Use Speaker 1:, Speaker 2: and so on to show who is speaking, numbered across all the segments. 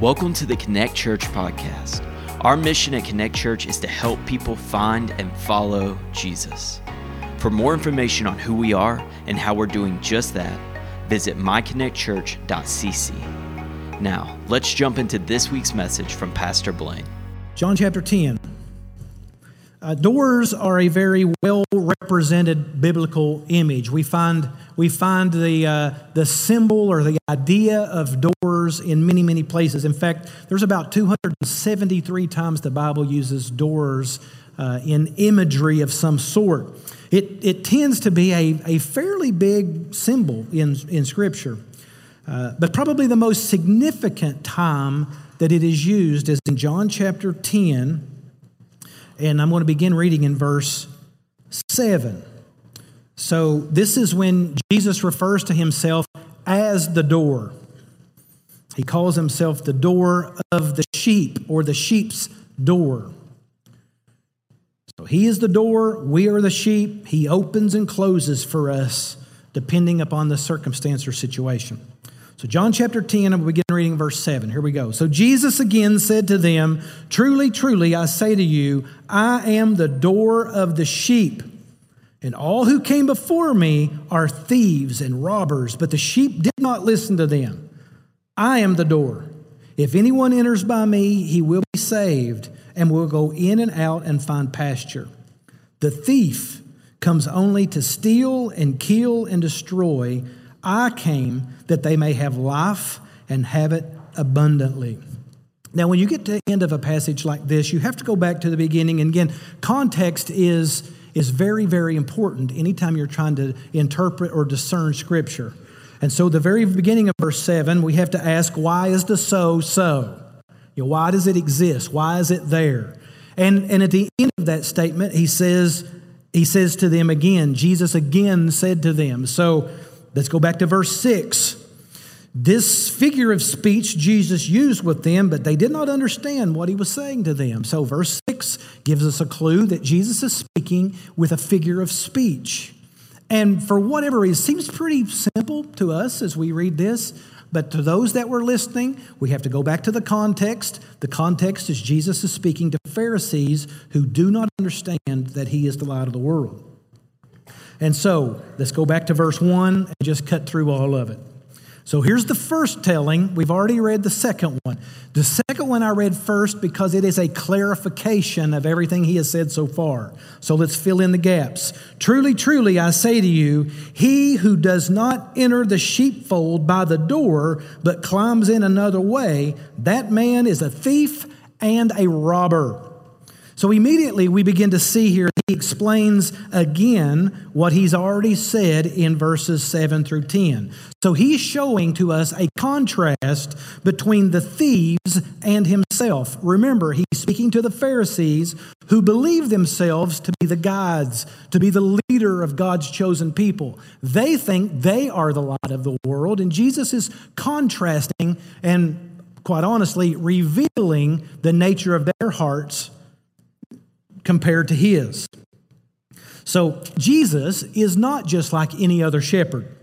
Speaker 1: Welcome to the Connect Church podcast. Our mission at Connect Church is to help people find and follow Jesus. For more information on who we are and how we're doing just that, visit myconnectchurch.cc. Now, let's jump into this week's message from Pastor Blaine.
Speaker 2: John chapter 10. Uh, doors are a very well represented biblical image. We find, we find the, uh, the symbol or the idea of doors in many, many places. In fact, there's about 273 times the Bible uses doors uh, in imagery of some sort. It, it tends to be a, a fairly big symbol in, in Scripture. Uh, but probably the most significant time that it is used is in John chapter 10 and I'm going to begin reading in verse 7. So, this is when Jesus refers to himself as the door. He calls himself the door of the sheep or the sheep's door. So, he is the door, we are the sheep. He opens and closes for us depending upon the circumstance or situation. So, John chapter 10, and we begin reading verse 7. Here we go. So, Jesus again said to them, Truly, truly, I say to you, I am the door of the sheep. And all who came before me are thieves and robbers, but the sheep did not listen to them. I am the door. If anyone enters by me, he will be saved and will go in and out and find pasture. The thief comes only to steal and kill and destroy. I came that they may have life and have it abundantly. Now, when you get to the end of a passage like this, you have to go back to the beginning. And again, context is, is very, very important anytime you're trying to interpret or discern Scripture. And so, the very beginning of verse 7, we have to ask, why is the so so? You know, why does it exist? Why is it there? And, and at the end of that statement, he says, he says to them again, Jesus again said to them. So let's go back to verse 6. This figure of speech Jesus used with them, but they did not understand what he was saying to them. So, verse 6 gives us a clue that Jesus is speaking with a figure of speech. And for whatever reason, it seems pretty simple to us as we read this, but to those that were listening, we have to go back to the context. The context is Jesus is speaking to Pharisees who do not understand that he is the light of the world. And so, let's go back to verse 1 and just cut through all of it. So here's the first telling. We've already read the second one. The second one I read first because it is a clarification of everything he has said so far. So let's fill in the gaps. Truly, truly, I say to you, he who does not enter the sheepfold by the door, but climbs in another way, that man is a thief and a robber. So immediately we begin to see here, he explains again what he's already said in verses 7 through 10. So he's showing to us a contrast between the thieves and himself. Remember, he's speaking to the Pharisees who believe themselves to be the gods, to be the leader of God's chosen people. They think they are the light of the world, and Jesus is contrasting and quite honestly revealing the nature of their hearts compared to his. So Jesus is not just like any other shepherd.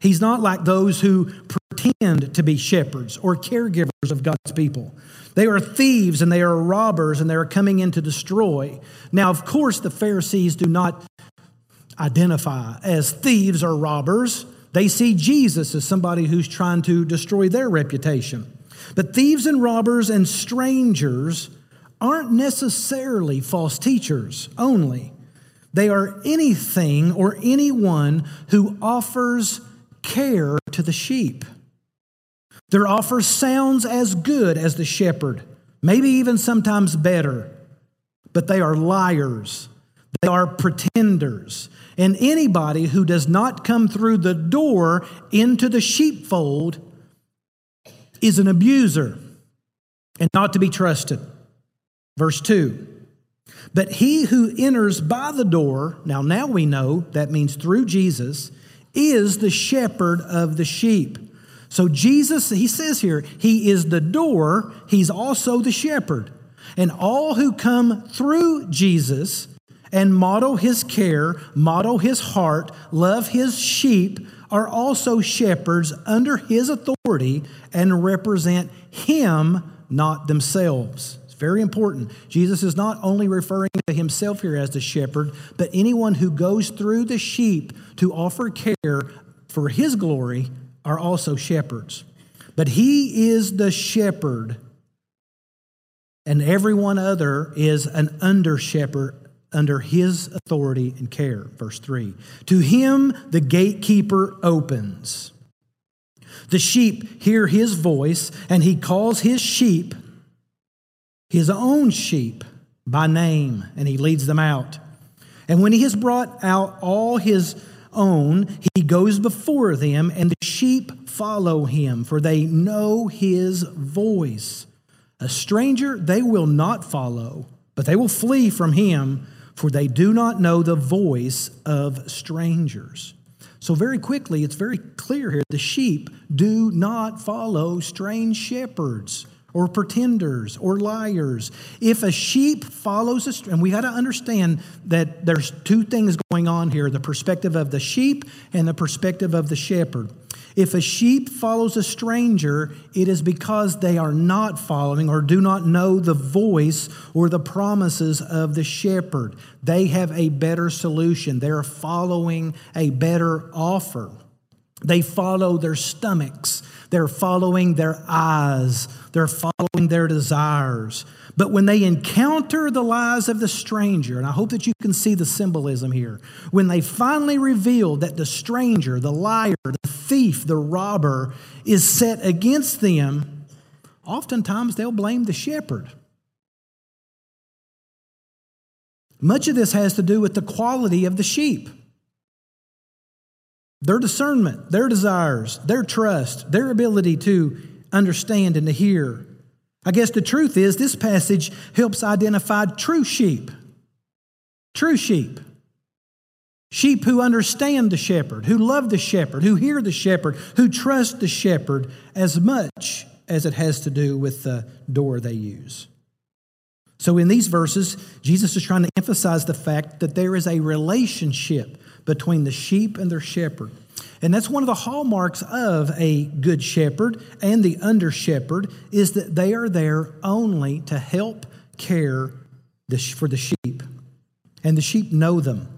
Speaker 2: He's not like those who pretend to be shepherds or caregivers of God's people. They are thieves and they are robbers and they are coming in to destroy. Now, of course, the Pharisees do not identify as thieves or robbers. They see Jesus as somebody who's trying to destroy their reputation. But thieves and robbers and strangers aren't necessarily false teachers only. They are anything or anyone who offers care to the sheep. Their offer sounds as good as the shepherd, maybe even sometimes better, but they are liars. They are pretenders. And anybody who does not come through the door into the sheepfold is an abuser and not to be trusted. Verse 2 But he who enters by the door, now, now we know that means through Jesus, is the shepherd of the sheep. So Jesus, he says here, he is the door, he's also the shepherd. And all who come through Jesus and model his care, model his heart, love his sheep, are also shepherds under his authority and represent him, not themselves. Very important. Jesus is not only referring to himself here as the shepherd, but anyone who goes through the sheep to offer care for his glory are also shepherds. But he is the shepherd, and everyone other is an under shepherd under his authority and care. Verse 3 To him the gatekeeper opens. The sheep hear his voice, and he calls his sheep his own sheep by name, and he leads them out. And when he has brought out all his own, he goes before them, and the sheep follow him, for they know his voice. A stranger they will not follow, but they will flee from him for they do not know the voice of strangers. So, very quickly, it's very clear here the sheep do not follow strange shepherds or pretenders or liars. If a sheep follows a, stranger, and we got to understand that there's two things going on here the perspective of the sheep and the perspective of the shepherd. If a sheep follows a stranger, it is because they are not following or do not know the voice or the promises of the shepherd. They have a better solution. They're following a better offer. They follow their stomachs. They're following their eyes. They're following their desires. But when they encounter the lies of the stranger, and I hope that you can see the symbolism here, when they finally reveal that the stranger, the liar, the thief, the robber is set against them, oftentimes they'll blame the shepherd. Much of this has to do with the quality of the sheep. Their discernment, their desires, their trust, their ability to understand and to hear. I guess the truth is, this passage helps identify true sheep. True sheep. Sheep who understand the shepherd, who love the shepherd, who hear the shepherd, who trust the shepherd as much as it has to do with the door they use. So, in these verses, Jesus is trying to emphasize the fact that there is a relationship between the sheep and their shepherd. And that's one of the hallmarks of a good shepherd and the under shepherd is that they are there only to help care for the sheep. And the sheep know them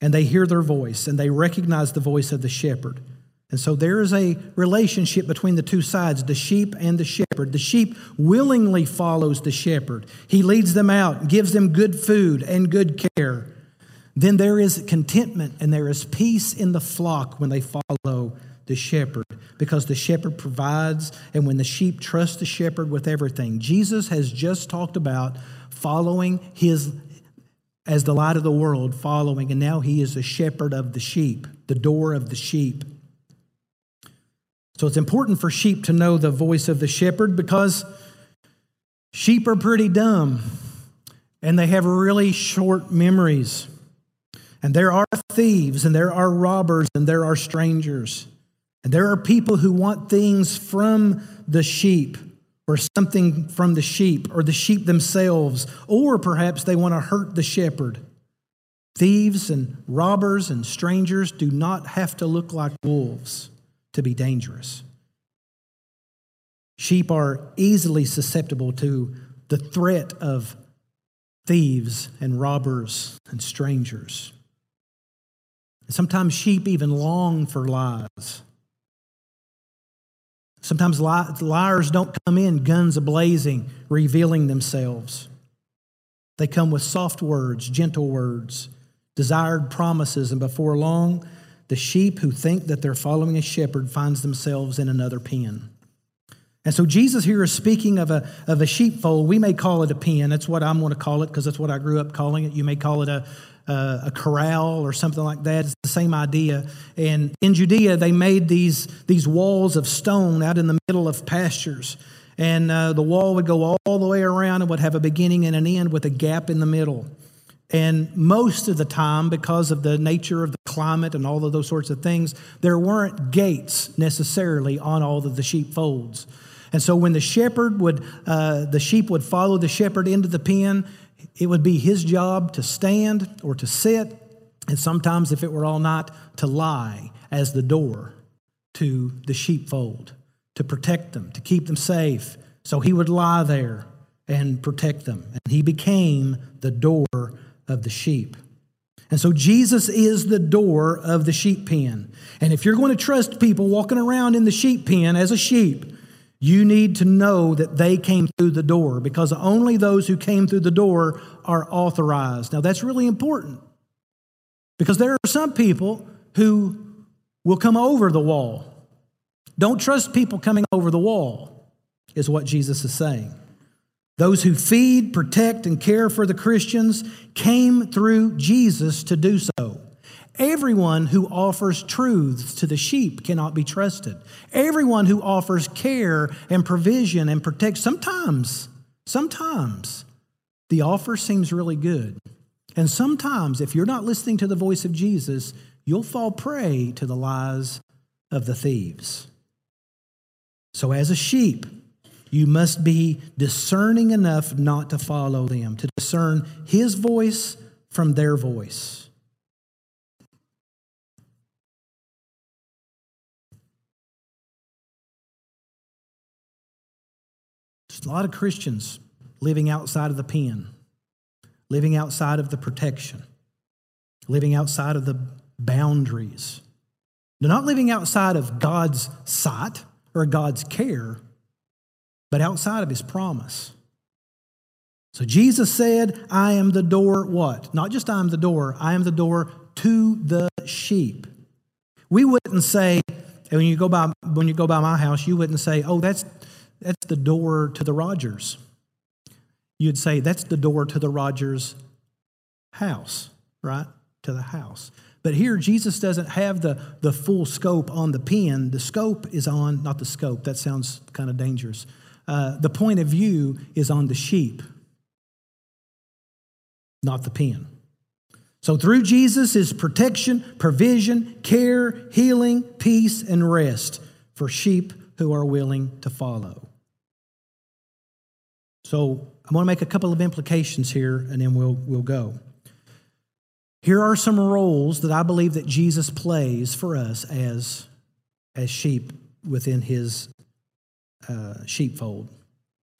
Speaker 2: and they hear their voice and they recognize the voice of the shepherd. And so there is a relationship between the two sides, the sheep and the shepherd. The sheep willingly follows the shepherd. He leads them out, gives them good food and good care. Then there is contentment and there is peace in the flock when they follow the shepherd because the shepherd provides and when the sheep trust the shepherd with everything. Jesus has just talked about following his as the light of the world following and now he is the shepherd of the sheep, the door of the sheep. So it's important for sheep to know the voice of the shepherd because sheep are pretty dumb and they have really short memories. And there are thieves, and there are robbers, and there are strangers. And there are people who want things from the sheep, or something from the sheep, or the sheep themselves, or perhaps they want to hurt the shepherd. Thieves and robbers and strangers do not have to look like wolves to be dangerous. Sheep are easily susceptible to the threat of thieves and robbers and strangers. Sometimes sheep even long for lies. Sometimes liars don't come in guns ablazing, revealing themselves. They come with soft words, gentle words, desired promises, and before long, the sheep who think that they're following a shepherd finds themselves in another pen. And so Jesus here is speaking of a, of a sheepfold. We may call it a pen. That's what I'm going to call it because that's what I grew up calling it. You may call it a, uh, a corral or something like that. It's the same idea. And in Judea, they made these, these walls of stone out in the middle of pastures. And uh, the wall would go all the way around and would have a beginning and an end with a gap in the middle. And most of the time, because of the nature of the climate and all of those sorts of things, there weren't gates necessarily on all of the sheepfolds. And so when the shepherd would, uh, the sheep would follow the shepherd into the pen, it would be his job to stand or to sit, and sometimes, if it were all night, to lie as the door to the sheepfold, to protect them, to keep them safe. So he would lie there and protect them. And he became the door of the sheep. And so Jesus is the door of the sheep pen. And if you're going to trust people walking around in the sheep pen as a sheep, you need to know that they came through the door because only those who came through the door are authorized. Now, that's really important because there are some people who will come over the wall. Don't trust people coming over the wall, is what Jesus is saying. Those who feed, protect, and care for the Christians came through Jesus to do so. Everyone who offers truths to the sheep cannot be trusted. Everyone who offers care and provision and protect, sometimes, sometimes the offer seems really good. And sometimes, if you're not listening to the voice of Jesus, you'll fall prey to the lies of the thieves. So, as a sheep, you must be discerning enough not to follow them, to discern his voice from their voice. There's a lot of Christians living outside of the pen, living outside of the protection, living outside of the boundaries. They're not living outside of God's sight or God's care, but outside of his promise. So Jesus said, I am the door, what? Not just I am the door, I am the door to the sheep. We wouldn't say, when you go by when you go by my house, you wouldn't say, oh, that's that's the door to the Rogers. You'd say that's the door to the Rogers house, right? To the house. But here, Jesus doesn't have the, the full scope on the pen. The scope is on, not the scope, that sounds kind of dangerous. Uh, the point of view is on the sheep, not the pen. So through Jesus is protection, provision, care, healing, peace, and rest for sheep who are willing to follow. So I'm going to make a couple of implications here and then we'll, we'll go. Here are some roles that I believe that Jesus plays for us as, as sheep within his uh, sheepfold.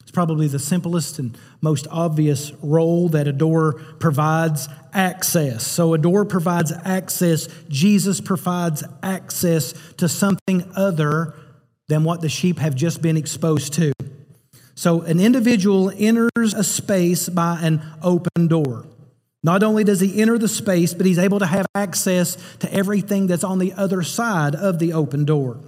Speaker 2: It's probably the simplest and most obvious role that a door provides access. So, a door provides access. Jesus provides access to something other than what the sheep have just been exposed to. So, an individual enters a space by an open door. Not only does he enter the space, but he's able to have access to everything that's on the other side of the open door.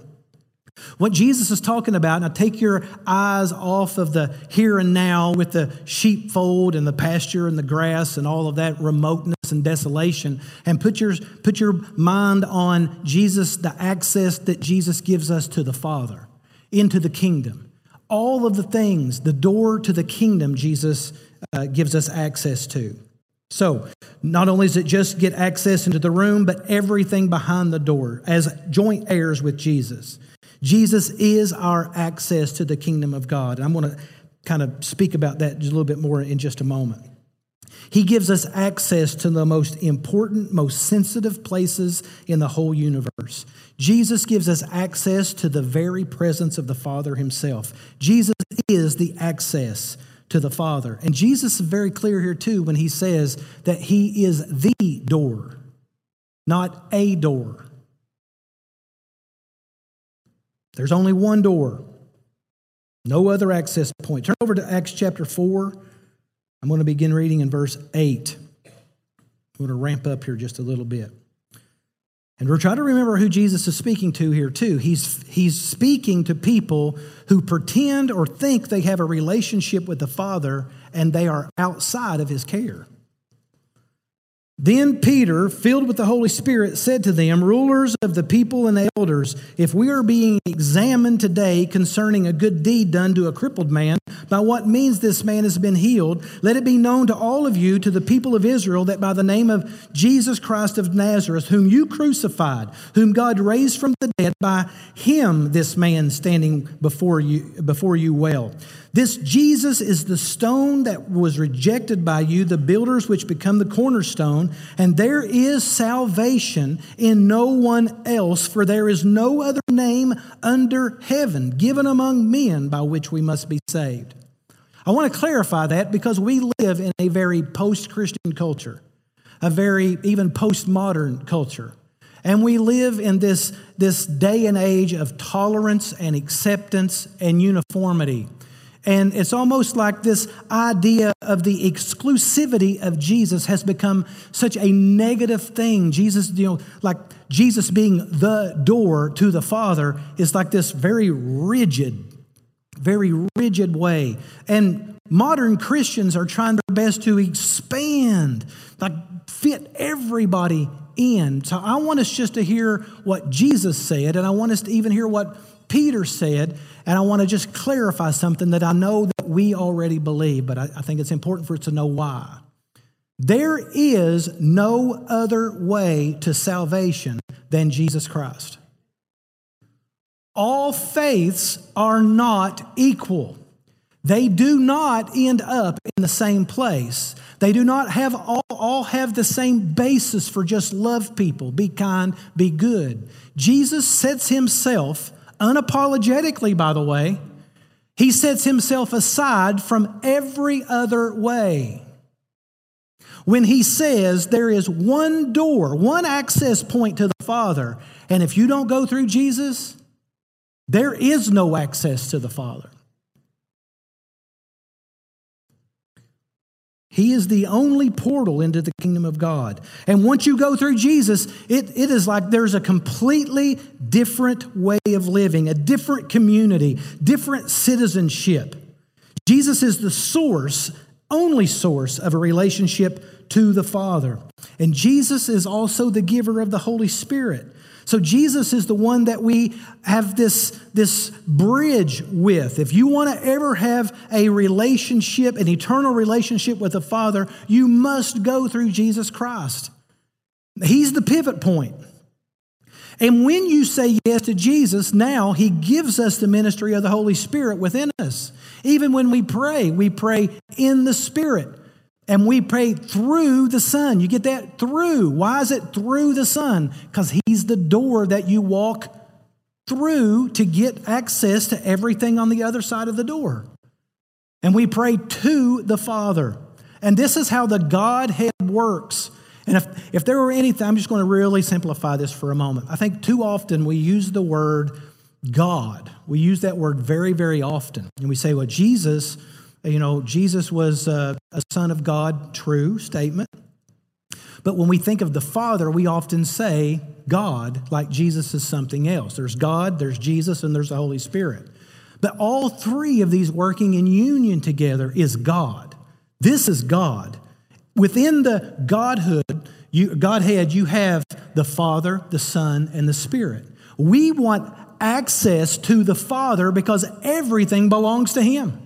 Speaker 2: What Jesus is talking about, now take your eyes off of the here and now with the sheepfold and the pasture and the grass and all of that remoteness and desolation, and put your, put your mind on Jesus, the access that Jesus gives us to the Father, into the kingdom. All of the things, the door to the kingdom, Jesus uh, gives us access to. So, not only does it just get access into the room, but everything behind the door as joint heirs with Jesus. Jesus is our access to the kingdom of God. And I'm going to kind of speak about that a little bit more in just a moment. He gives us access to the most important, most sensitive places in the whole universe. Jesus gives us access to the very presence of the Father Himself. Jesus is the access to the Father. And Jesus is very clear here, too, when He says that He is the door, not a door. There's only one door, no other access point. Turn over to Acts chapter 4. I'm going to begin reading in verse 8. I'm going to ramp up here just a little bit. And we're trying to remember who Jesus is speaking to here, too. He's, he's speaking to people who pretend or think they have a relationship with the Father and they are outside of his care. Then Peter, filled with the Holy Spirit, said to them, Rulers of the people and elders, if we are being examined today concerning a good deed done to a crippled man, by what means this man has been healed, let it be known to all of you, to the people of Israel, that by the name of Jesus Christ of Nazareth, whom you crucified, whom God raised from the dead, by him this man standing before you, before you well. This Jesus is the stone that was rejected by you, the builders which become the cornerstone, and there is salvation in no one else, for there is no other name under heaven given among men by which we must be saved. I want to clarify that because we live in a very post Christian culture, a very even postmodern culture. And we live in this, this day and age of tolerance and acceptance and uniformity. And it's almost like this idea of the exclusivity of Jesus has become such a negative thing. Jesus, you know, like Jesus being the door to the Father is like this very rigid, very rigid way. And modern Christians are trying their best to expand, like fit everybody in. So I want us just to hear what Jesus said, and I want us to even hear what Peter said, and I want to just clarify something that I know that we already believe, but I, I think it's important for us to know why. There is no other way to salvation than Jesus Christ. All faiths are not equal. They do not end up in the same place. They do not have all, all have the same basis for just love people, be kind, be good. Jesus sets himself unapologetically, by the way, he sets himself aside from every other way. When he says there is one door, one access point to the Father, and if you don't go through Jesus, there is no access to the Father. He is the only portal into the kingdom of God. And once you go through Jesus, it, it is like there's a completely different way of living, a different community, different citizenship. Jesus is the source, only source of a relationship to the Father. And Jesus is also the giver of the Holy Spirit. So Jesus is the one that we have this, this bridge with. If you want to ever have a relationship, an eternal relationship with the Father, you must go through Jesus Christ. He's the pivot point. And when you say yes to Jesus, now He gives us the ministry of the Holy Spirit within us. Even when we pray, we pray in the Spirit. And we pray through the Son. You get that? Through. Why is it through the Son? Because He's the door that you walk through to get access to everything on the other side of the door. And we pray to the Father. And this is how the Godhead works. And if, if there were anything, I'm just going to really simplify this for a moment. I think too often we use the word God. We use that word very, very often. And we say, well, Jesus you know, Jesus was a, a son of God, true statement. But when we think of the Father, we often say God, like Jesus is something else. There's God, there's Jesus, and there's the Holy Spirit. But all three of these working in union together is God. This is God. Within the Godhood, you, Godhead, you have the Father, the Son, and the Spirit. We want access to the Father because everything belongs to Him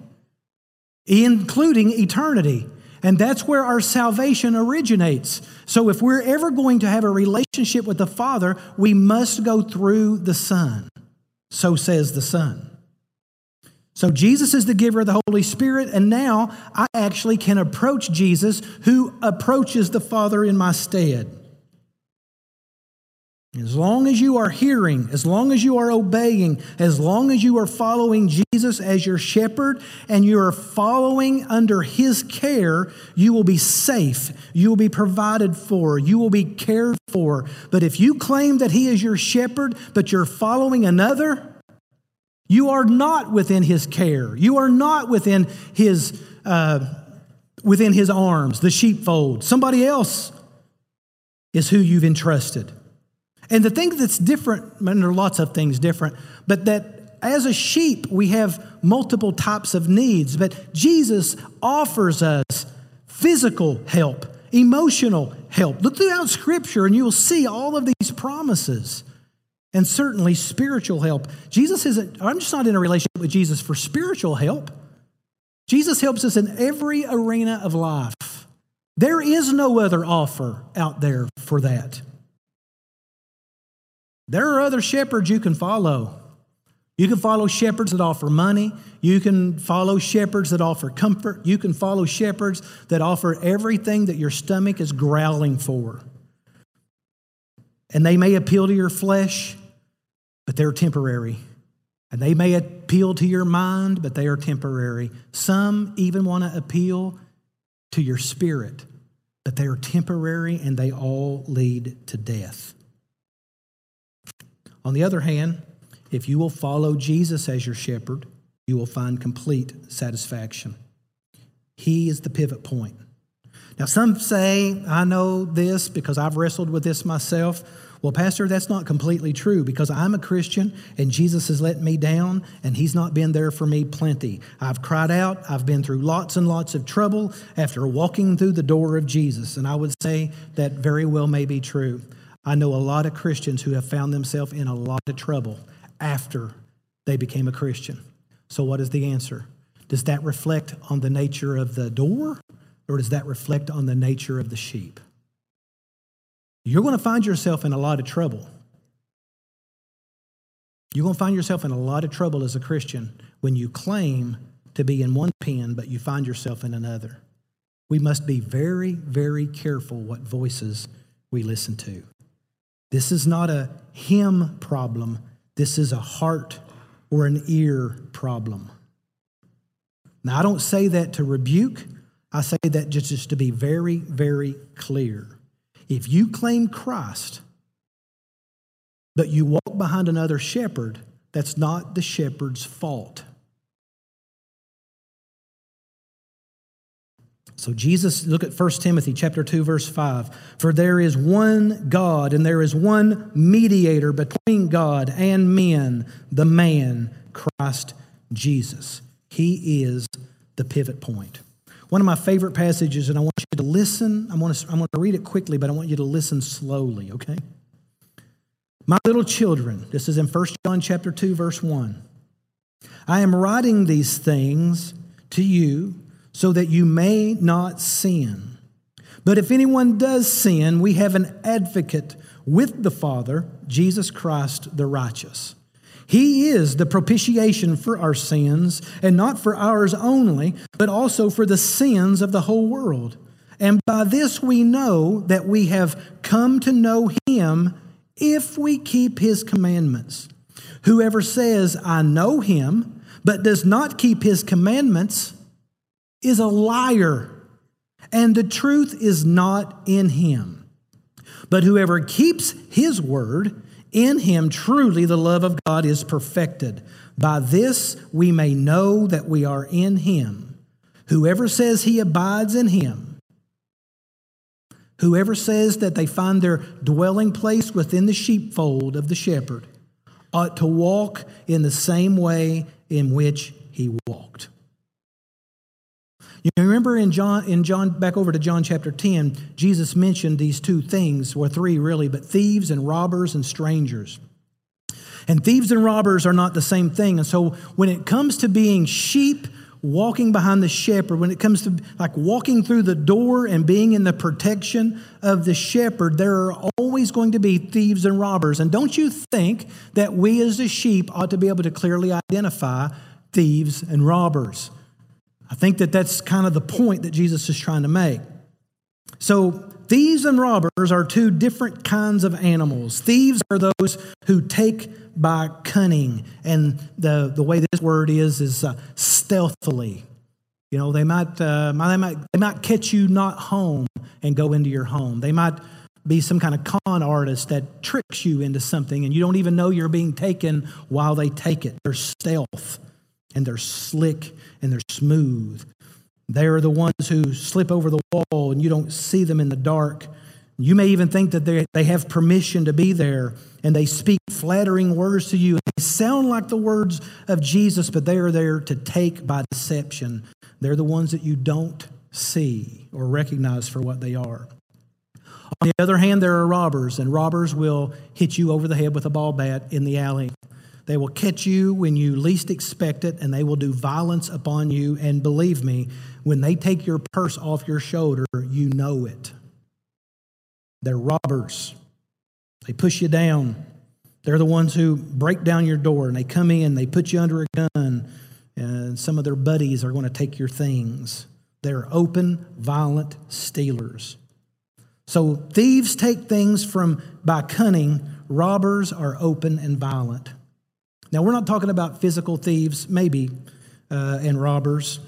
Speaker 2: including eternity. And that's where our salvation originates. So if we're ever going to have a relationship with the Father, we must go through the Son. So says the Son. So Jesus is the giver of the Holy Spirit, and now I actually can approach Jesus who approaches the Father in my stead. As long as you are hearing, as long as you are obeying, as long as you are following Jesus as your shepherd and you are following under his care, you will be safe. You will be provided for. You will be cared for. But if you claim that he is your shepherd, but you're following another, you are not within his care. You are not within his, uh, within his arms, the sheepfold. Somebody else is who you've entrusted. And the thing that's different, and there are lots of things different, but that as a sheep, we have multiple types of needs. But Jesus offers us physical help, emotional help. Look throughout Scripture and you will see all of these promises. And certainly spiritual help. Jesus isn't, I'm just not in a relationship with Jesus for spiritual help. Jesus helps us in every arena of life. There is no other offer out there for that. There are other shepherds you can follow. You can follow shepherds that offer money. You can follow shepherds that offer comfort. You can follow shepherds that offer everything that your stomach is growling for. And they may appeal to your flesh, but they're temporary. And they may appeal to your mind, but they are temporary. Some even want to appeal to your spirit, but they are temporary and they all lead to death. On the other hand, if you will follow Jesus as your shepherd, you will find complete satisfaction. He is the pivot point. Now, some say, I know this because I've wrestled with this myself. Well, Pastor, that's not completely true because I'm a Christian and Jesus has let me down and He's not been there for me plenty. I've cried out, I've been through lots and lots of trouble after walking through the door of Jesus. And I would say that very well may be true. I know a lot of Christians who have found themselves in a lot of trouble after they became a Christian. So, what is the answer? Does that reflect on the nature of the door or does that reflect on the nature of the sheep? You're going to find yourself in a lot of trouble. You're going to find yourself in a lot of trouble as a Christian when you claim to be in one pen, but you find yourself in another. We must be very, very careful what voices we listen to. This is not a him problem, this is a heart or an ear problem. Now, I don't say that to rebuke, I say that just, just to be very, very clear. If you claim Christ, but you walk behind another shepherd, that's not the shepherd's fault. So Jesus, look at 1 Timothy chapter 2 verse 5. For there is one God and there is one mediator between God and men, the man Christ Jesus. He is the pivot point. One of my favorite passages and I want you to listen. I want to, I'm going to read it quickly, but I want you to listen slowly, okay? My little children, this is in 1 John chapter 2 verse 1. I am writing these things to you so that you may not sin. But if anyone does sin, we have an advocate with the Father, Jesus Christ the righteous. He is the propitiation for our sins, and not for ours only, but also for the sins of the whole world. And by this we know that we have come to know Him if we keep His commandments. Whoever says, I know Him, but does not keep His commandments, is a liar, and the truth is not in him. But whoever keeps his word, in him truly the love of God is perfected. By this we may know that we are in him. Whoever says he abides in him, whoever says that they find their dwelling place within the sheepfold of the shepherd, ought to walk in the same way in which he walked. You remember in John, in John, back over to John chapter 10, Jesus mentioned these two things, or three really, but thieves and robbers and strangers. And thieves and robbers are not the same thing. And so when it comes to being sheep walking behind the shepherd, when it comes to like walking through the door and being in the protection of the shepherd, there are always going to be thieves and robbers. And don't you think that we as the sheep ought to be able to clearly identify thieves and robbers? I think that that's kind of the point that Jesus is trying to make. So, thieves and robbers are two different kinds of animals. Thieves are those who take by cunning, and the, the way this word is is uh, stealthily. You know, they might, uh, they might they might catch you not home and go into your home. They might be some kind of con artist that tricks you into something, and you don't even know you're being taken while they take it. They're stealth and they're slick and they're smooth. They are the ones who slip over the wall and you don't see them in the dark. You may even think that they, they have permission to be there and they speak flattering words to you. They sound like the words of Jesus, but they are there to take by deception. They're the ones that you don't see or recognize for what they are. On the other hand, there are robbers, and robbers will hit you over the head with a ball bat in the alley. They will catch you when you least expect it, and they will do violence upon you. And believe me, when they take your purse off your shoulder, you know it. They're robbers. They push you down. They're the ones who break down your door and they come in, they put you under a gun, and some of their buddies are going to take your things. They're open, violent stealers. So thieves take things from by cunning, robbers are open and violent. Now, we're not talking about physical thieves, maybe, uh, and robbers,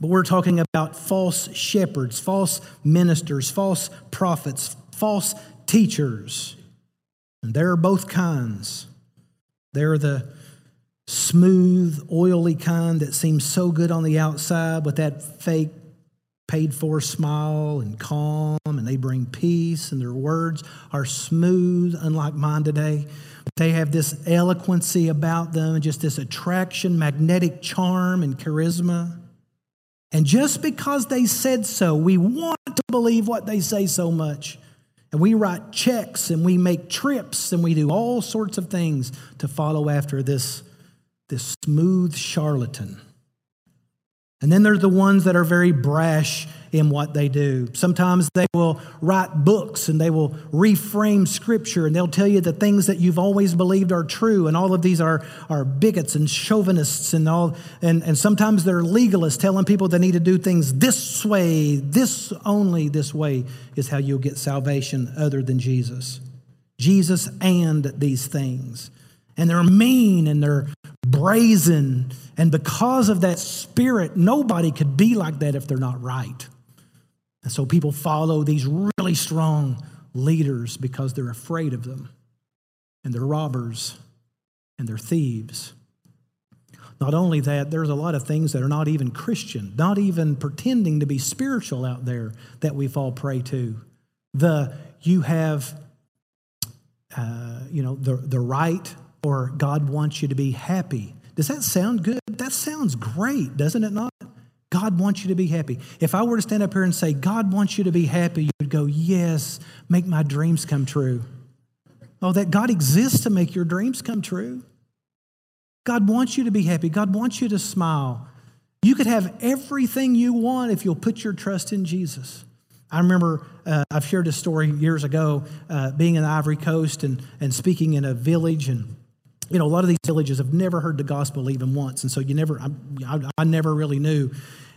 Speaker 2: but we're talking about false shepherds, false ministers, false prophets, false teachers. And there are both kinds. There are the smooth, oily kind that seems so good on the outside with that fake paid for smile and calm, and they bring peace, and their words are smooth, unlike mine today. They have this eloquency about them just this attraction, magnetic charm, and charisma. And just because they said so, we want to believe what they say so much. And we write checks and we make trips and we do all sorts of things to follow after this, this smooth charlatan. And then there's the ones that are very brash in what they do. Sometimes they will write books and they will reframe scripture and they'll tell you the things that you've always believed are true. And all of these are, are bigots and chauvinists and all. And, and sometimes they're legalists telling people they need to do things this way, this only this way is how you'll get salvation other than Jesus. Jesus and these things. And they're mean and they're brazen. And because of that spirit, nobody could be like that if they're not right. And so people follow these really strong leaders because they're afraid of them. And they're robbers and they're thieves. Not only that, there's a lot of things that are not even Christian, not even pretending to be spiritual out there that we fall prey to. The you have, uh, you know, the, the right or God wants you to be happy. Does that sound good? That sounds great, doesn't it not? God wants you to be happy. If I were to stand up here and say, God wants you to be happy, you would go, Yes, make my dreams come true. Oh, that God exists to make your dreams come true. God wants you to be happy. God wants you to smile. You could have everything you want if you'll put your trust in Jesus. I remember uh, I've shared this story years ago, uh, being in the Ivory Coast and, and speaking in a village and you know, a lot of these villages have never heard the gospel even once, and so you never, I, I, I never really knew.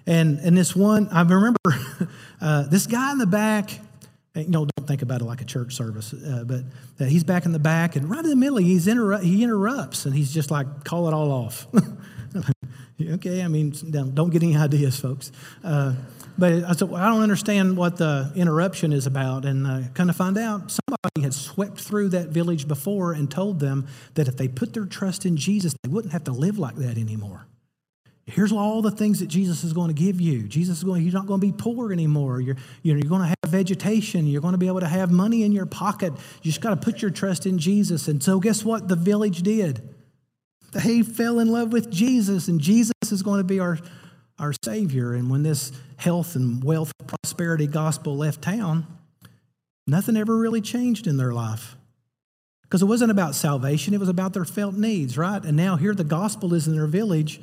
Speaker 2: And and this one, I remember uh, this guy in the back. You know, don't think about it like a church service, uh, but uh, he's back in the back, and right in the middle, he's interru- he interrupts, and he's just like, "Call it all off." okay, I mean, don't get any ideas, folks. But I said, I don't understand what the interruption is about. And uh, kind of find out somebody had swept through that village before and told them that if they put their trust in Jesus, they wouldn't have to live like that anymore. Here's all the things that Jesus is going to give you. Jesus is going, you're not going to be poor anymore. You're, you know, you're going to have vegetation. You're going to be able to have money in your pocket. You just got to put your trust in Jesus. And so, guess what the village did? They fell in love with Jesus, and Jesus is going to be our, our Savior. And when this health and wealth, prosperity gospel left town, nothing ever really changed in their life. Because it wasn't about salvation, it was about their felt needs, right? And now here the gospel is in their village.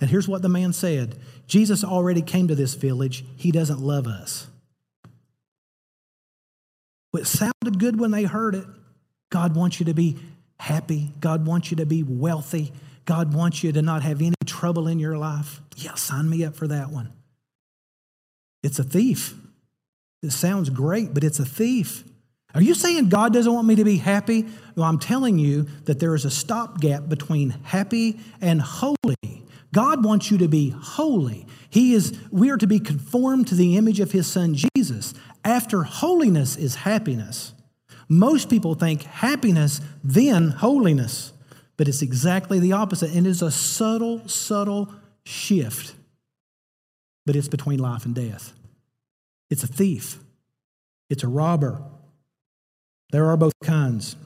Speaker 2: And here's what the man said Jesus already came to this village, he doesn't love us. It sounded good when they heard it. God wants you to be happy, God wants you to be wealthy, God wants you to not have any trouble in your life. Yeah, sign me up for that one. It's a thief. It sounds great, but it's a thief. Are you saying God doesn't want me to be happy? Well, I'm telling you that there is a stopgap between happy and holy. God wants you to be holy. He is we are to be conformed to the image of his son Jesus. After holiness is happiness. Most people think happiness then holiness, but it's exactly the opposite and it is a subtle subtle shift but it's between life and death. It's a thief, it's a robber. There are both kinds.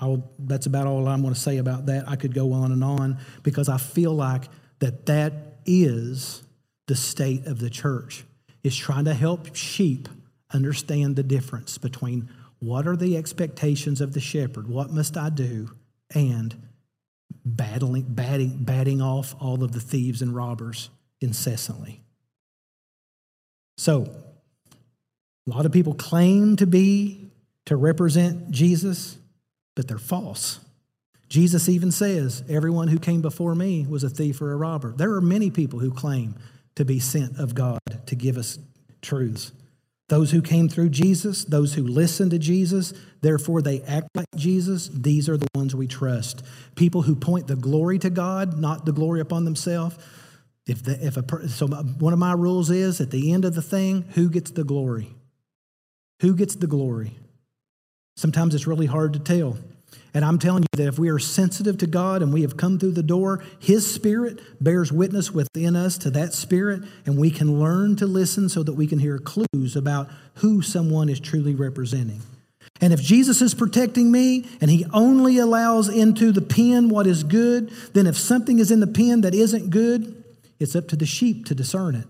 Speaker 2: Will, that's about all I'm going to say about that. I could go on and on because I feel like that that is the state of the church It's trying to help sheep understand the difference between what are the expectations of the shepherd, what must I do, and battling, batting, batting off all of the thieves and robbers incessantly. So, a lot of people claim to be, to represent Jesus. but they're false. Jesus even says, Everyone who came before me was a thief or a robber. There are many people who claim to be sent of God to give us truths. Those who came through Jesus, those who listened to Jesus, therefore they act like Jesus, these are the ones we trust. People who point the glory to God, not the glory upon themselves. If, the, if a, so one of my rules is at the end of the thing, who gets the glory? Who gets the glory? Sometimes it's really hard to tell. And I'm telling you that if we are sensitive to God and we have come through the door, His Spirit bears witness within us to that Spirit, and we can learn to listen so that we can hear clues about who someone is truly representing. And if Jesus is protecting me and He only allows into the pen what is good, then if something is in the pen that isn't good, it's up to the sheep to discern it.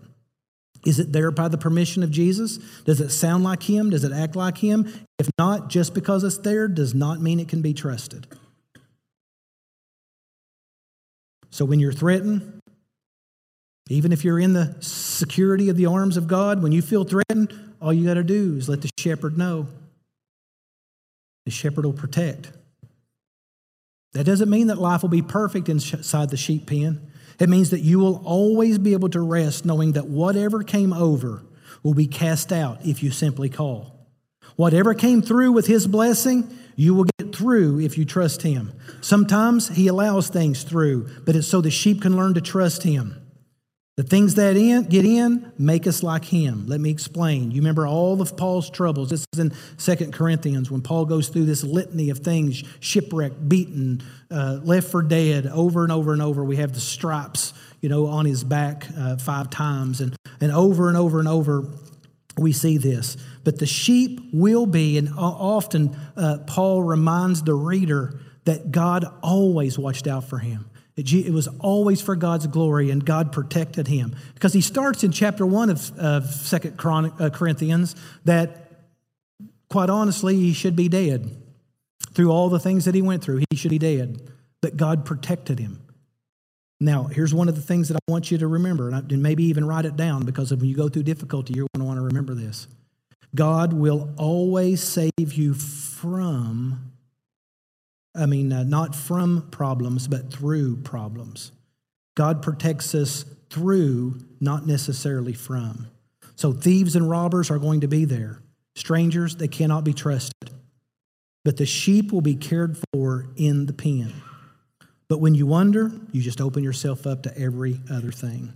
Speaker 2: Is it there by the permission of Jesus? Does it sound like him? Does it act like him? If not, just because it's there does not mean it can be trusted. So when you're threatened, even if you're in the security of the arms of God, when you feel threatened, all you got to do is let the shepherd know. The shepherd will protect. That doesn't mean that life will be perfect inside the sheep pen. It means that you will always be able to rest knowing that whatever came over will be cast out if you simply call. Whatever came through with His blessing, you will get through if you trust Him. Sometimes He allows things through, but it's so the sheep can learn to trust Him. The things that in, get in make us like him. Let me explain. You remember all of Paul's troubles. This is in Second Corinthians when Paul goes through this litany of things shipwrecked, beaten, uh, left for dead over and over and over. We have the stripes, you know, on his back uh, five times. And, and over and over and over, we see this. But the sheep will be, and often uh, Paul reminds the reader that God always watched out for him. It was always for God's glory, and God protected him. Because he starts in chapter 1 of, of 2 uh, Corinthians that, quite honestly, he should be dead. Through all the things that he went through, he should be dead. But God protected him. Now, here's one of the things that I want you to remember, and maybe even write it down because when you go through difficulty, you're going to want to remember this. God will always save you from I mean, uh, not from problems, but through problems. God protects us through, not necessarily from. So thieves and robbers are going to be there. Strangers, they cannot be trusted. But the sheep will be cared for in the pen. But when you wonder, you just open yourself up to every other thing.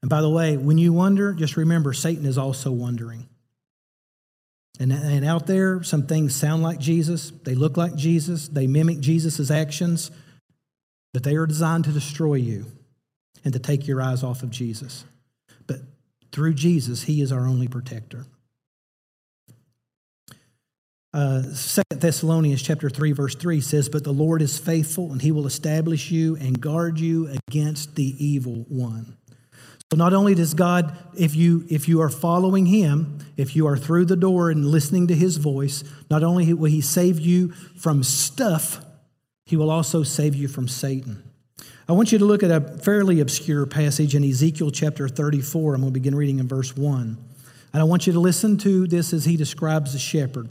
Speaker 2: And by the way, when you wonder, just remember Satan is also wondering. And, and out there, some things sound like Jesus, they look like Jesus, they mimic Jesus' actions, but they are designed to destroy you and to take your eyes off of Jesus. But through Jesus, He is our only protector. Uh, 2 Thessalonians chapter 3 verse 3 says but the Lord is faithful and he will establish you and guard you against the evil one. So not only does God, if you if you are following Him, if you are through the door and listening to His voice, not only will He save you from stuff, He will also save you from Satan. I want you to look at a fairly obscure passage in Ezekiel chapter 34. I'm going to begin reading in verse 1. And I want you to listen to this as he describes the shepherd.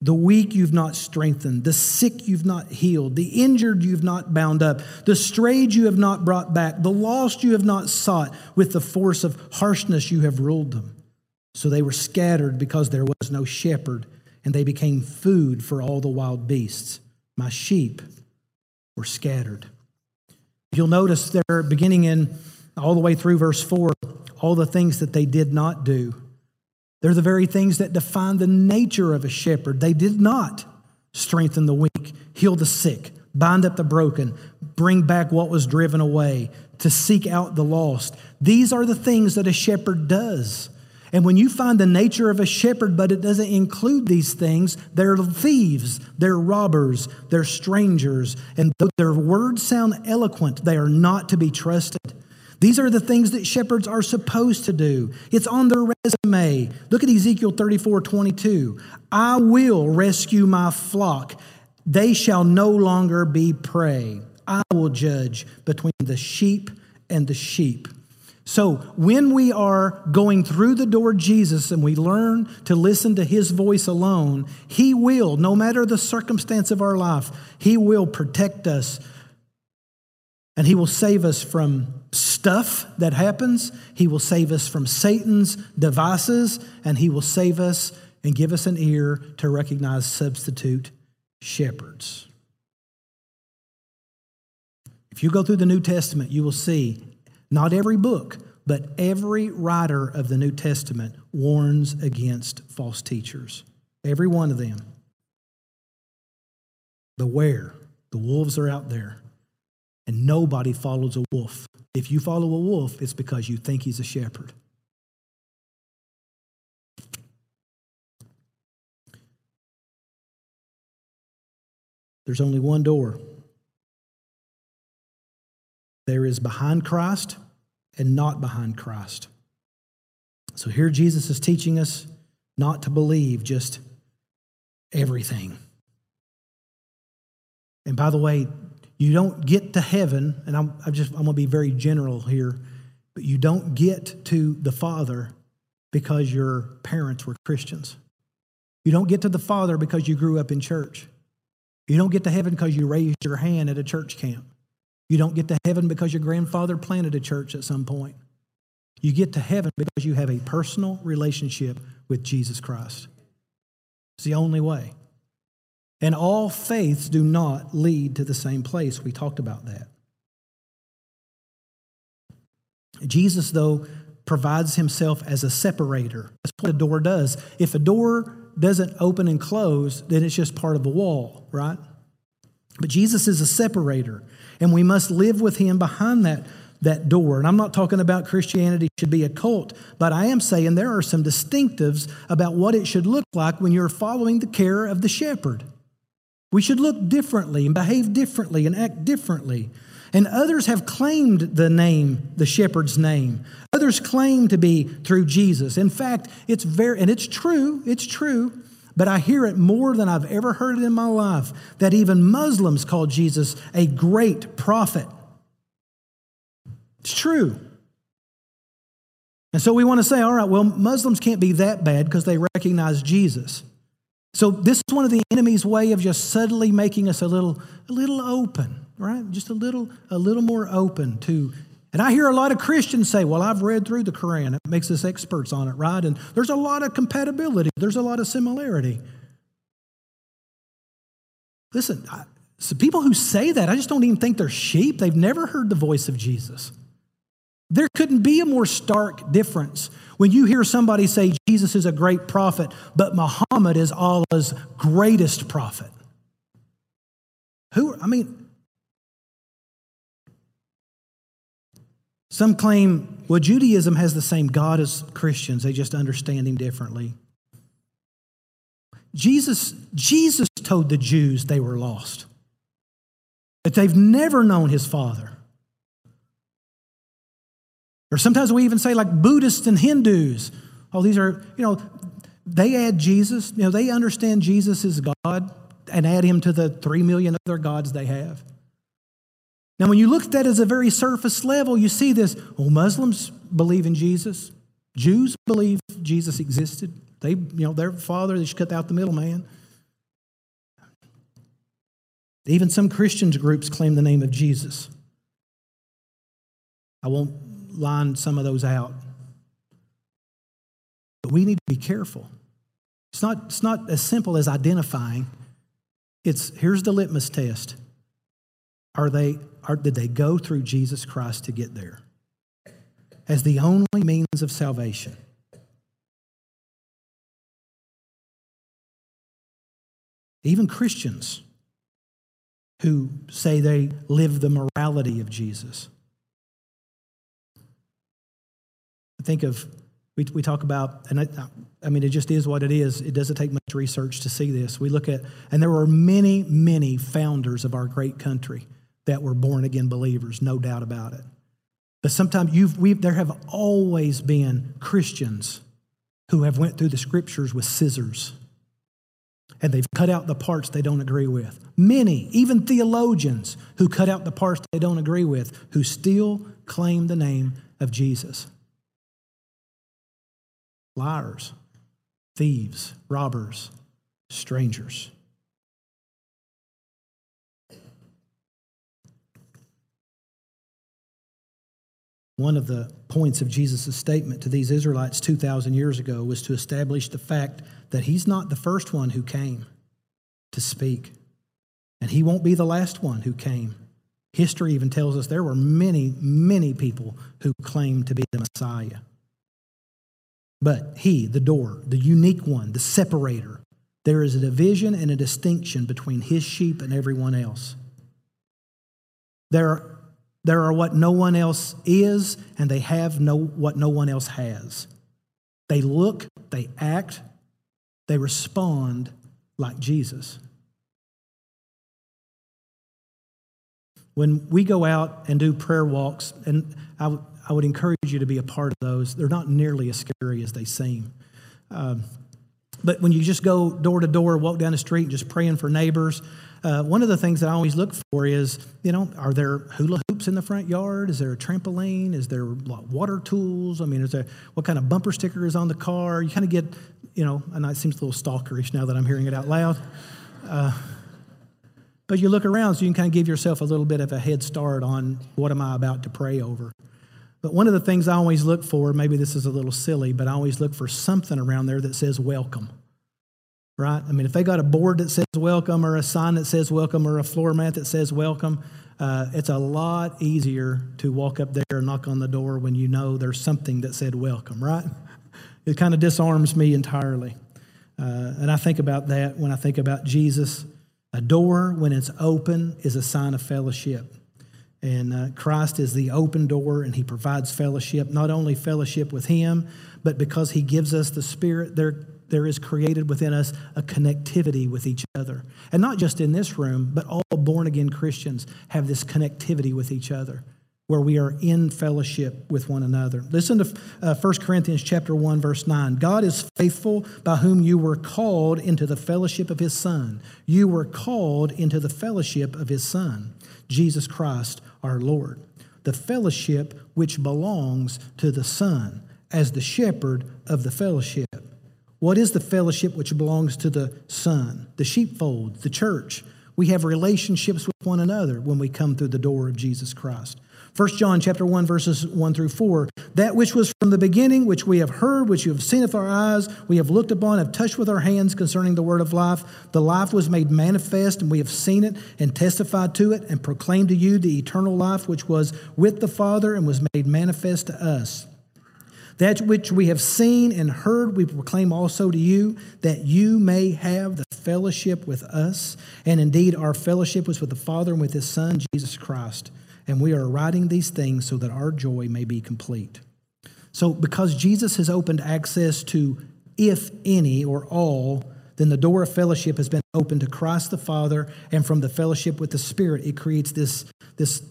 Speaker 2: The weak you've not strengthened, the sick you've not healed, the injured you've not bound up, the strayed you have not brought back, the lost you have not sought. With the force of harshness you have ruled them. So they were scattered because there was no shepherd, and they became food for all the wild beasts. My sheep were scattered. You'll notice there, beginning in all the way through verse 4, all the things that they did not do. They're the very things that define the nature of a shepherd. They did not strengthen the weak, heal the sick, bind up the broken, bring back what was driven away, to seek out the lost. These are the things that a shepherd does. And when you find the nature of a shepherd, but it doesn't include these things, they're thieves, they're robbers, they're strangers. And though their words sound eloquent, they are not to be trusted. These are the things that shepherds are supposed to do. It's on their resume. Look at Ezekiel 34 22. I will rescue my flock. They shall no longer be prey. I will judge between the sheep and the sheep. So, when we are going through the door Jesus and we learn to listen to his voice alone, he will, no matter the circumstance of our life, he will protect us and he will save us from stuff that happens. He will save us from Satan's devices and he will save us and give us an ear to recognize substitute shepherds. If you go through the New Testament, you will see not every book, but every writer of the New Testament warns against false teachers. Every one of them. Beware, the wolves are out there, and nobody follows a wolf. If you follow a wolf, it's because you think he's a shepherd. There's only one door. There is behind Christ and not behind Christ. So here Jesus is teaching us not to believe just everything. And by the way, you don't get to heaven, and I'm, I'm just I'm gonna be very general here, but you don't get to the Father because your parents were Christians. You don't get to the Father because you grew up in church. You don't get to heaven because you raised your hand at a church camp. You don't get to heaven because your grandfather planted a church at some point. You get to heaven because you have a personal relationship with Jesus Christ. It's the only way. And all faiths do not lead to the same place. We talked about that. Jesus, though, provides himself as a separator. That's what a door does. If a door doesn't open and close, then it's just part of a wall, right? But Jesus is a separator and we must live with him behind that, that door. And I'm not talking about Christianity should be a cult, but I am saying there are some distinctives about what it should look like when you're following the care of the shepherd. We should look differently and behave differently and act differently. And others have claimed the name, the shepherd's name. Others claim to be through Jesus. In fact, it's very, and it's true, it's true but I hear it more than I've ever heard it in my life that even Muslims call Jesus a great prophet. It's true. And so we want to say, all right, well, Muslims can't be that bad because they recognize Jesus. So this is one of the enemy's way of just subtly making us a little, a little open, right? Just a little, a little more open to and I hear a lot of Christians say, Well, I've read through the Quran. It makes us experts on it, right? And there's a lot of compatibility, there's a lot of similarity. Listen, I, so people who say that, I just don't even think they're sheep. They've never heard the voice of Jesus. There couldn't be a more stark difference when you hear somebody say Jesus is a great prophet, but Muhammad is Allah's greatest prophet. Who, I mean, Some claim, well, Judaism has the same God as Christians, they just understand him differently. Jesus, Jesus told the Jews they were lost, that they've never known his Father. Or sometimes we even say, like Buddhists and Hindus, oh, these are, you know, they add Jesus, you know, they understand Jesus is God and add him to the three million other gods they have. Now, when you look at that as a very surface level, you see this well, Muslims believe in Jesus, Jews believe Jesus existed. They, you know, their father, they should cut out the middleman. Even some Christian groups claim the name of Jesus. I won't line some of those out. But we need to be careful. It's not, it's not as simple as identifying. It's here's the litmus test. Are they or did they go through Jesus Christ to get there as the only means of salvation? Even Christians who say they live the morality of Jesus. I think of We, we talk about, and I, I mean, it just is what it is. It doesn't take much research to see this. We look at, and there were many, many founders of our great country that were born again believers, no doubt about it. But sometimes you've, we've, there have always been Christians who have went through the scriptures with scissors and they've cut out the parts they don't agree with. Many, even theologians, who cut out the parts they don't agree with, who still claim the name of Jesus. Liars, thieves, robbers, strangers. One of the points of Jesus' statement to these Israelites 2,000 years ago was to establish the fact that he's not the first one who came to speak, and he won't be the last one who came. History even tells us there were many, many people who claimed to be the Messiah. But he, the door, the unique one, the separator, there is a division and a distinction between his sheep and everyone else. There there are what no one else is, and they have no, what no one else has. They look, they act, they respond like Jesus. When we go out and do prayer walks, and I, w- I would encourage you to be a part of those, they're not nearly as scary as they seem. Um, but when you just go door to door, walk down the street, and just praying for neighbors, uh, one of the things that I always look for is, you know, are there hula hoops in the front yard? Is there a trampoline? Is there water tools? I mean, is there what kind of bumper sticker is on the car? You kind of get, you know, and it seems a little stalkerish now that I'm hearing it out loud. Uh, but you look around so you can kind of give yourself a little bit of a head start on what am I about to pray over. But one of the things I always look for, maybe this is a little silly, but I always look for something around there that says welcome right? I mean, if they got a board that says welcome or a sign that says welcome or a floor mat that says welcome, uh, it's a lot easier to walk up there and knock on the door when you know there's something that said welcome, right? It kind of disarms me entirely. Uh, and I think about that when I think about Jesus. A door, when it's open, is a sign of fellowship. And uh, Christ is the open door, and He provides fellowship, not only fellowship with Him, but because He gives us the Spirit, there there is created within us a connectivity with each other. And not just in this room, but all born again Christians have this connectivity with each other where we are in fellowship with one another. Listen to uh, 1 Corinthians chapter 1 verse 9. God is faithful by whom you were called into the fellowship of his son. You were called into the fellowship of his son, Jesus Christ our Lord. The fellowship which belongs to the son as the shepherd of the fellowship. What is the fellowship which belongs to the Son, the sheepfold, the church? We have relationships with one another when we come through the door of Jesus Christ. 1 John chapter 1 verses 1 through 4 that which was from the beginning which we have heard which you have seen with our eyes we have looked upon have touched with our hands concerning the word of life the life was made manifest and we have seen it and testified to it and proclaimed to you the eternal life which was with the father and was made manifest to us that which we have seen and heard, we proclaim also to you, that you may have the fellowship with us. And indeed, our fellowship was with the Father and with his Son, Jesus Christ. And we are writing these things so that our joy may be complete. So, because Jesus has opened access to, if any or all, then the door of fellowship has been opened to Christ the Father, and from the fellowship with the Spirit, it creates this, this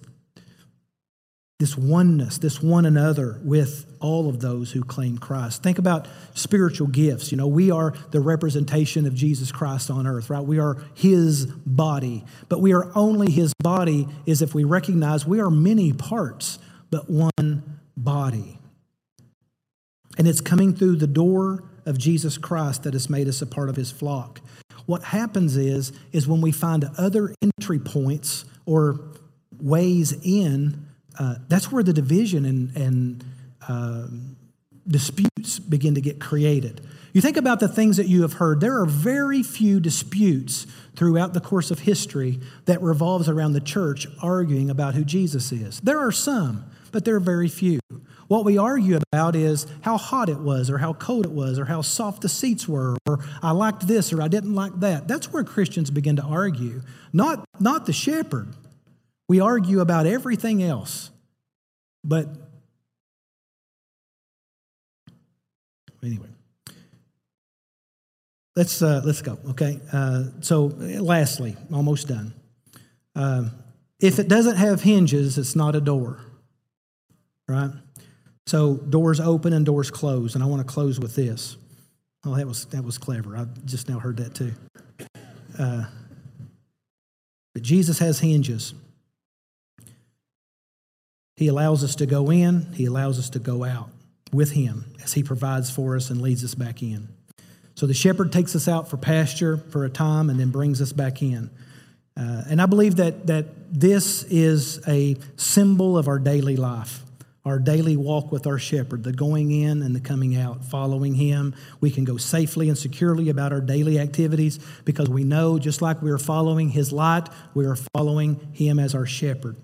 Speaker 2: this oneness, this one another with all of those who claim Christ. Think about spiritual gifts. You know, we are the representation of Jesus Christ on earth, right? We are his body, but we are only his body is if we recognize we are many parts, but one body. And it's coming through the door of Jesus Christ that has made us a part of his flock. What happens is is when we find other entry points or ways in uh, that's where the division and, and uh, disputes begin to get created. You think about the things that you have heard, there are very few disputes throughout the course of history that revolves around the church arguing about who Jesus is. There are some, but there are very few. What we argue about is how hot it was, or how cold it was, or how soft the seats were, or I liked this, or I didn't like that. That's where Christians begin to argue, not, not the shepherd. We argue about everything else, but Anyway, let's uh, let's go. Okay. Uh, so, lastly, almost done. Um, if it doesn't have hinges, it's not a door, right? So doors open and doors close, and I want to close with this. Oh, that was that was clever. I just now heard that too. Uh, but Jesus has hinges. He allows us to go in. He allows us to go out with Him as He provides for us and leads us back in. So the shepherd takes us out for pasture for a time and then brings us back in. Uh, and I believe that, that this is a symbol of our daily life, our daily walk with our shepherd, the going in and the coming out, following him. We can go safely and securely about our daily activities because we know, just like we are following his light, we are following him as our shepherd.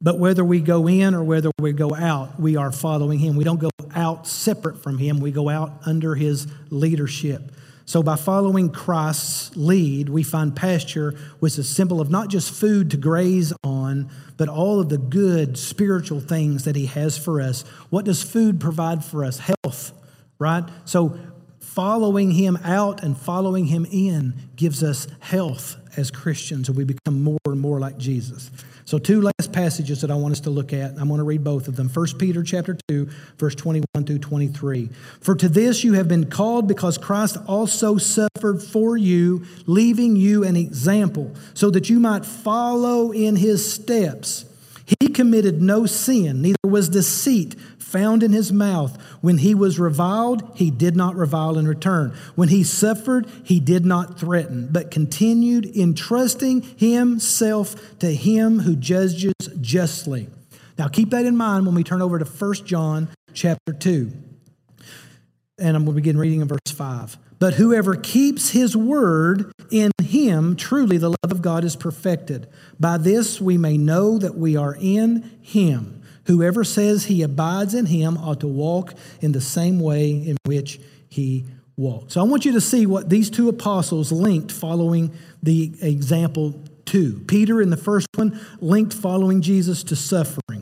Speaker 2: But whether we go in or whether we go out, we are following him. We don't go out separate from him, we go out under his leadership. So, by following Christ's lead, we find pasture, which is a symbol of not just food to graze on, but all of the good spiritual things that He has for us. What does food provide for us? Health, right? So, following Him out and following Him in gives us health as Christians, and we become more and more like Jesus. So two last passages that I want us to look at. I'm going to read both of them. 1 Peter chapter 2, verse 21 through 23. For to this you have been called because Christ also suffered for you, leaving you an example, so that you might follow in his steps. He committed no sin, neither was deceit found in his mouth. When he was reviled, he did not revile in return. When he suffered, he did not threaten, but continued entrusting himself to him who judges justly. Now keep that in mind when we turn over to 1 John chapter 2. And I'm going to begin reading in verse 5. But whoever keeps his word, in him truly the love of God is perfected. By this we may know that we are in him. Whoever says he abides in him ought to walk in the same way in which he walked. So I want you to see what these two apostles linked following the example two. Peter in the first one linked following Jesus to suffering.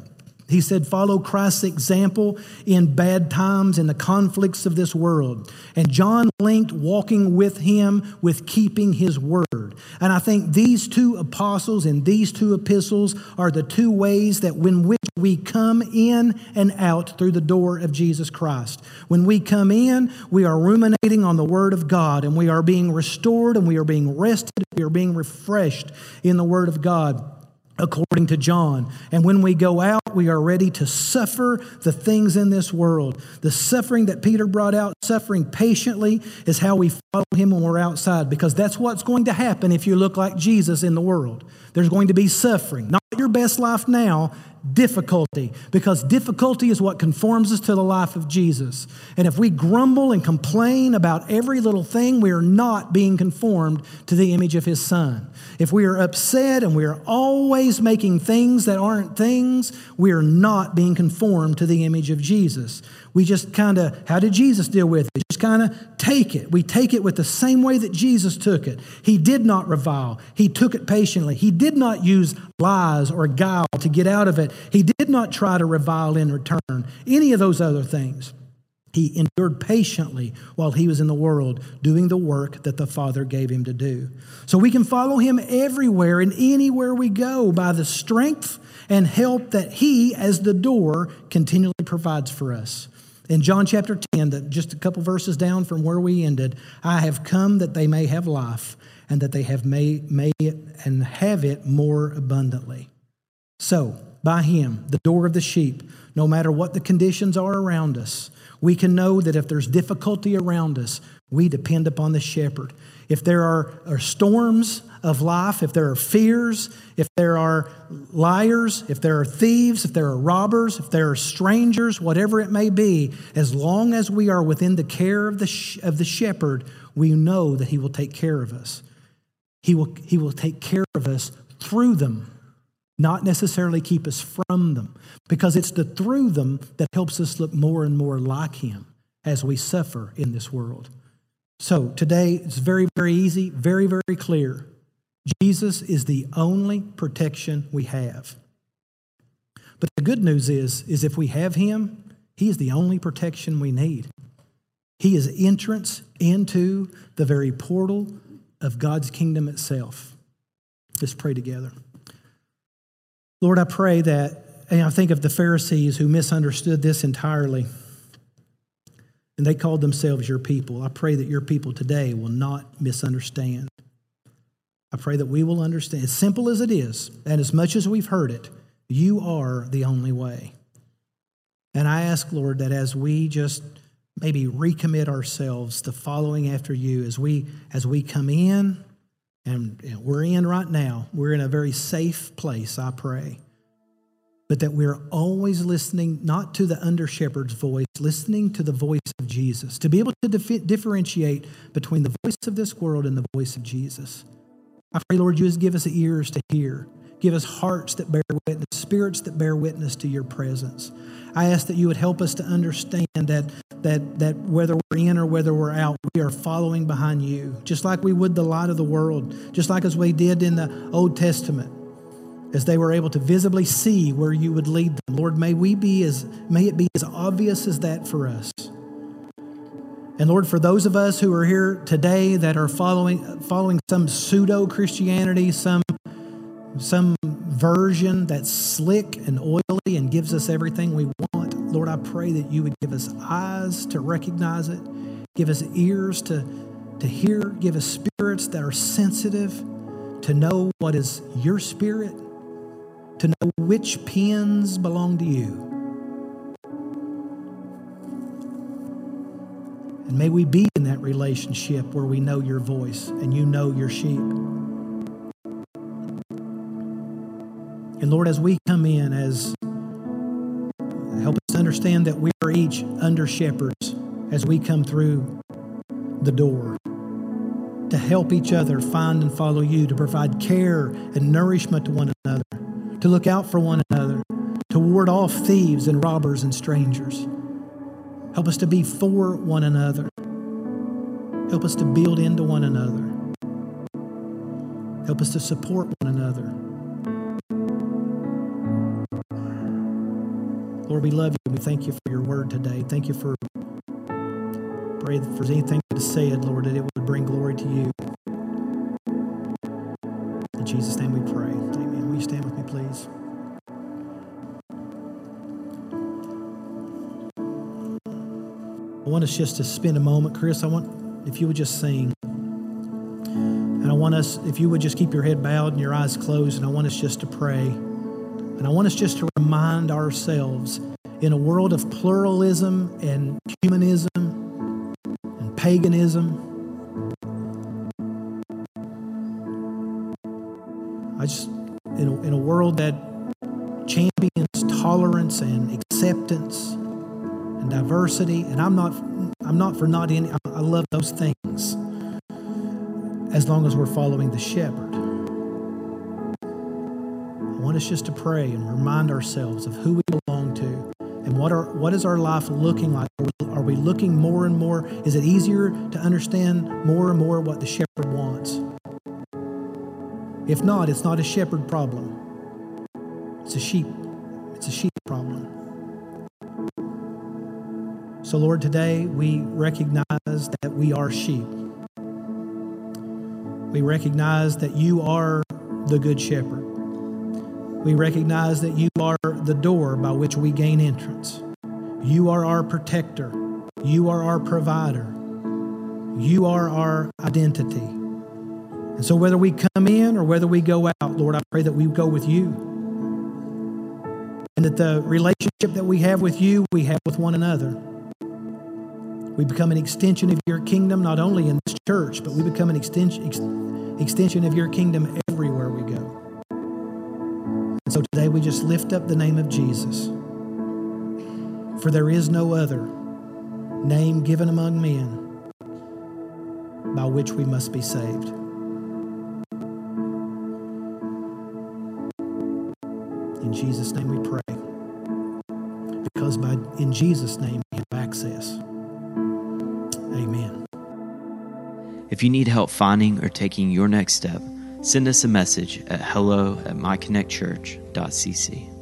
Speaker 2: He said, Follow Christ's example in bad times and the conflicts of this world. And John linked walking with him with keeping his word. And I think these two apostles and these two epistles are the two ways that when which we come in and out through the door of Jesus Christ. When we come in, we are ruminating on the word of God and we are being restored and we are being rested, we are being refreshed in the word of God according to John. And when we go out, we are ready to suffer the things in this world. The suffering that Peter brought out, suffering patiently, is how we follow him when we're outside, because that's what's going to happen if you look like Jesus in the world. There's going to be suffering. Not your best life now, difficulty because difficulty is what conforms us to the life of Jesus. And if we grumble and complain about every little thing, we are not being conformed to the image of His Son. If we are upset and we are always making things that aren't things, we are not being conformed to the image of Jesus. We just kind of, how did Jesus deal with it? Just kind of take it. We take it with the same way that Jesus took it. He did not revile, He took it patiently. He did not use lies or guile to get out of it. He did not try to revile in return, any of those other things. He endured patiently while he was in the world doing the work that the Father gave him to do. So we can follow him everywhere and anywhere we go by the strength and help that he, as the door, continually provides for us. In John chapter 10, that just a couple verses down from where we ended, I have come that they may have life and that they have may, may it and have it more abundantly. So, by him, the door of the sheep, no matter what the conditions are around us, we can know that if there's difficulty around us, we depend upon the shepherd. If there are, are, storms of life, if there are fears, if there are liars, if there are thieves, if there are robbers, if there are strangers, whatever it may be, as long as we are within the care of the, of the shepherd, we know that he will take care of us. He will, he will take care of us through them not necessarily keep us from them, because it's the through them that helps us look more and more like Him as we suffer in this world. So today it's very, very easy, very, very clear. Jesus is the only protection we have. But the good news is, is if we have Him, He is the only protection we need. He is entrance into the very portal of God's kingdom itself. Let's pray together. Lord, I pray that, and I think of the Pharisees who misunderstood this entirely, and they called themselves your people. I pray that your people today will not misunderstand. I pray that we will understand, as simple as it is, and as much as we've heard it, you are the only way. And I ask, Lord, that as we just maybe recommit ourselves to following after you, as we as we come in, and we're in right now, we're in a very safe place, I pray. But that we're always listening not to the under shepherd's voice, listening to the voice of Jesus, to be able to dif- differentiate between the voice of this world and the voice of Jesus. I pray, Lord, you just give us ears to hear, give us hearts that bear witness, spirits that bear witness to your presence. I ask that you would help us to understand that, that, that whether we're in or whether we're out, we are following behind you, just like we would the light of the world, just like as we did in the Old Testament, as they were able to visibly see where you would lead them. Lord, may we be as may it be as obvious as that for us. And Lord, for those of us who are here today that are following following some pseudo Christianity, some some version that's slick and oily and gives us everything we want, Lord, I pray that you would give us eyes to recognize it, give us ears to, to hear, give us spirits that are sensitive to know what is your spirit, to know which pins belong to you. And may we be in that relationship where we know your voice and you know your sheep. And Lord, as we come in, as help us understand that we are each under shepherds as we come through the door to help each other find and follow you, to provide care and nourishment to one another, to look out for one another, to ward off thieves and robbers and strangers. Help us to be for one another. Help us to build into one another. Help us to support one another. Lord, we love you. We thank you for your word today. Thank you for pray that if there's anything to say it, Lord, that it would bring glory to you. In Jesus' name we pray. Please? I want us just to spend a moment, Chris. I want if you would just sing. And I want us, if you would just keep your head bowed and your eyes closed, and I want us just to pray. And I want us just to remind ourselves in a world of pluralism and humanism and paganism, I just, in a, in a world that champions tolerance and acceptance and diversity, and I'm not, I'm not for not any, I love those things as long as we're following the shepherd I want us just to pray and remind ourselves of who we belong to and what, are, what is our life looking like? Are we looking more and more? Is it easier to understand more and more what the shepherd wants? If not, it's not a shepherd problem. It's a sheep. It's a sheep problem. So, Lord, today we recognize that we are sheep. We recognize that you are the good shepherd. We recognize that you are the door by which we gain entrance. You are our protector. You are our provider. You are our identity. And so, whether we come in or whether we go out, Lord, I pray that we go with you. And that the relationship that we have with you, we have with one another. We become an extension of your kingdom, not only in this church, but we become an extension, ex- extension of your kingdom everywhere we go. And so today we just lift up the name of Jesus. For there is no other name given among men by which we must be saved. In Jesus' name we pray. Because by in Jesus' name we have access. Amen.
Speaker 1: If you need help finding or taking your next step, send us a message at hello at myconnectchurch.cc.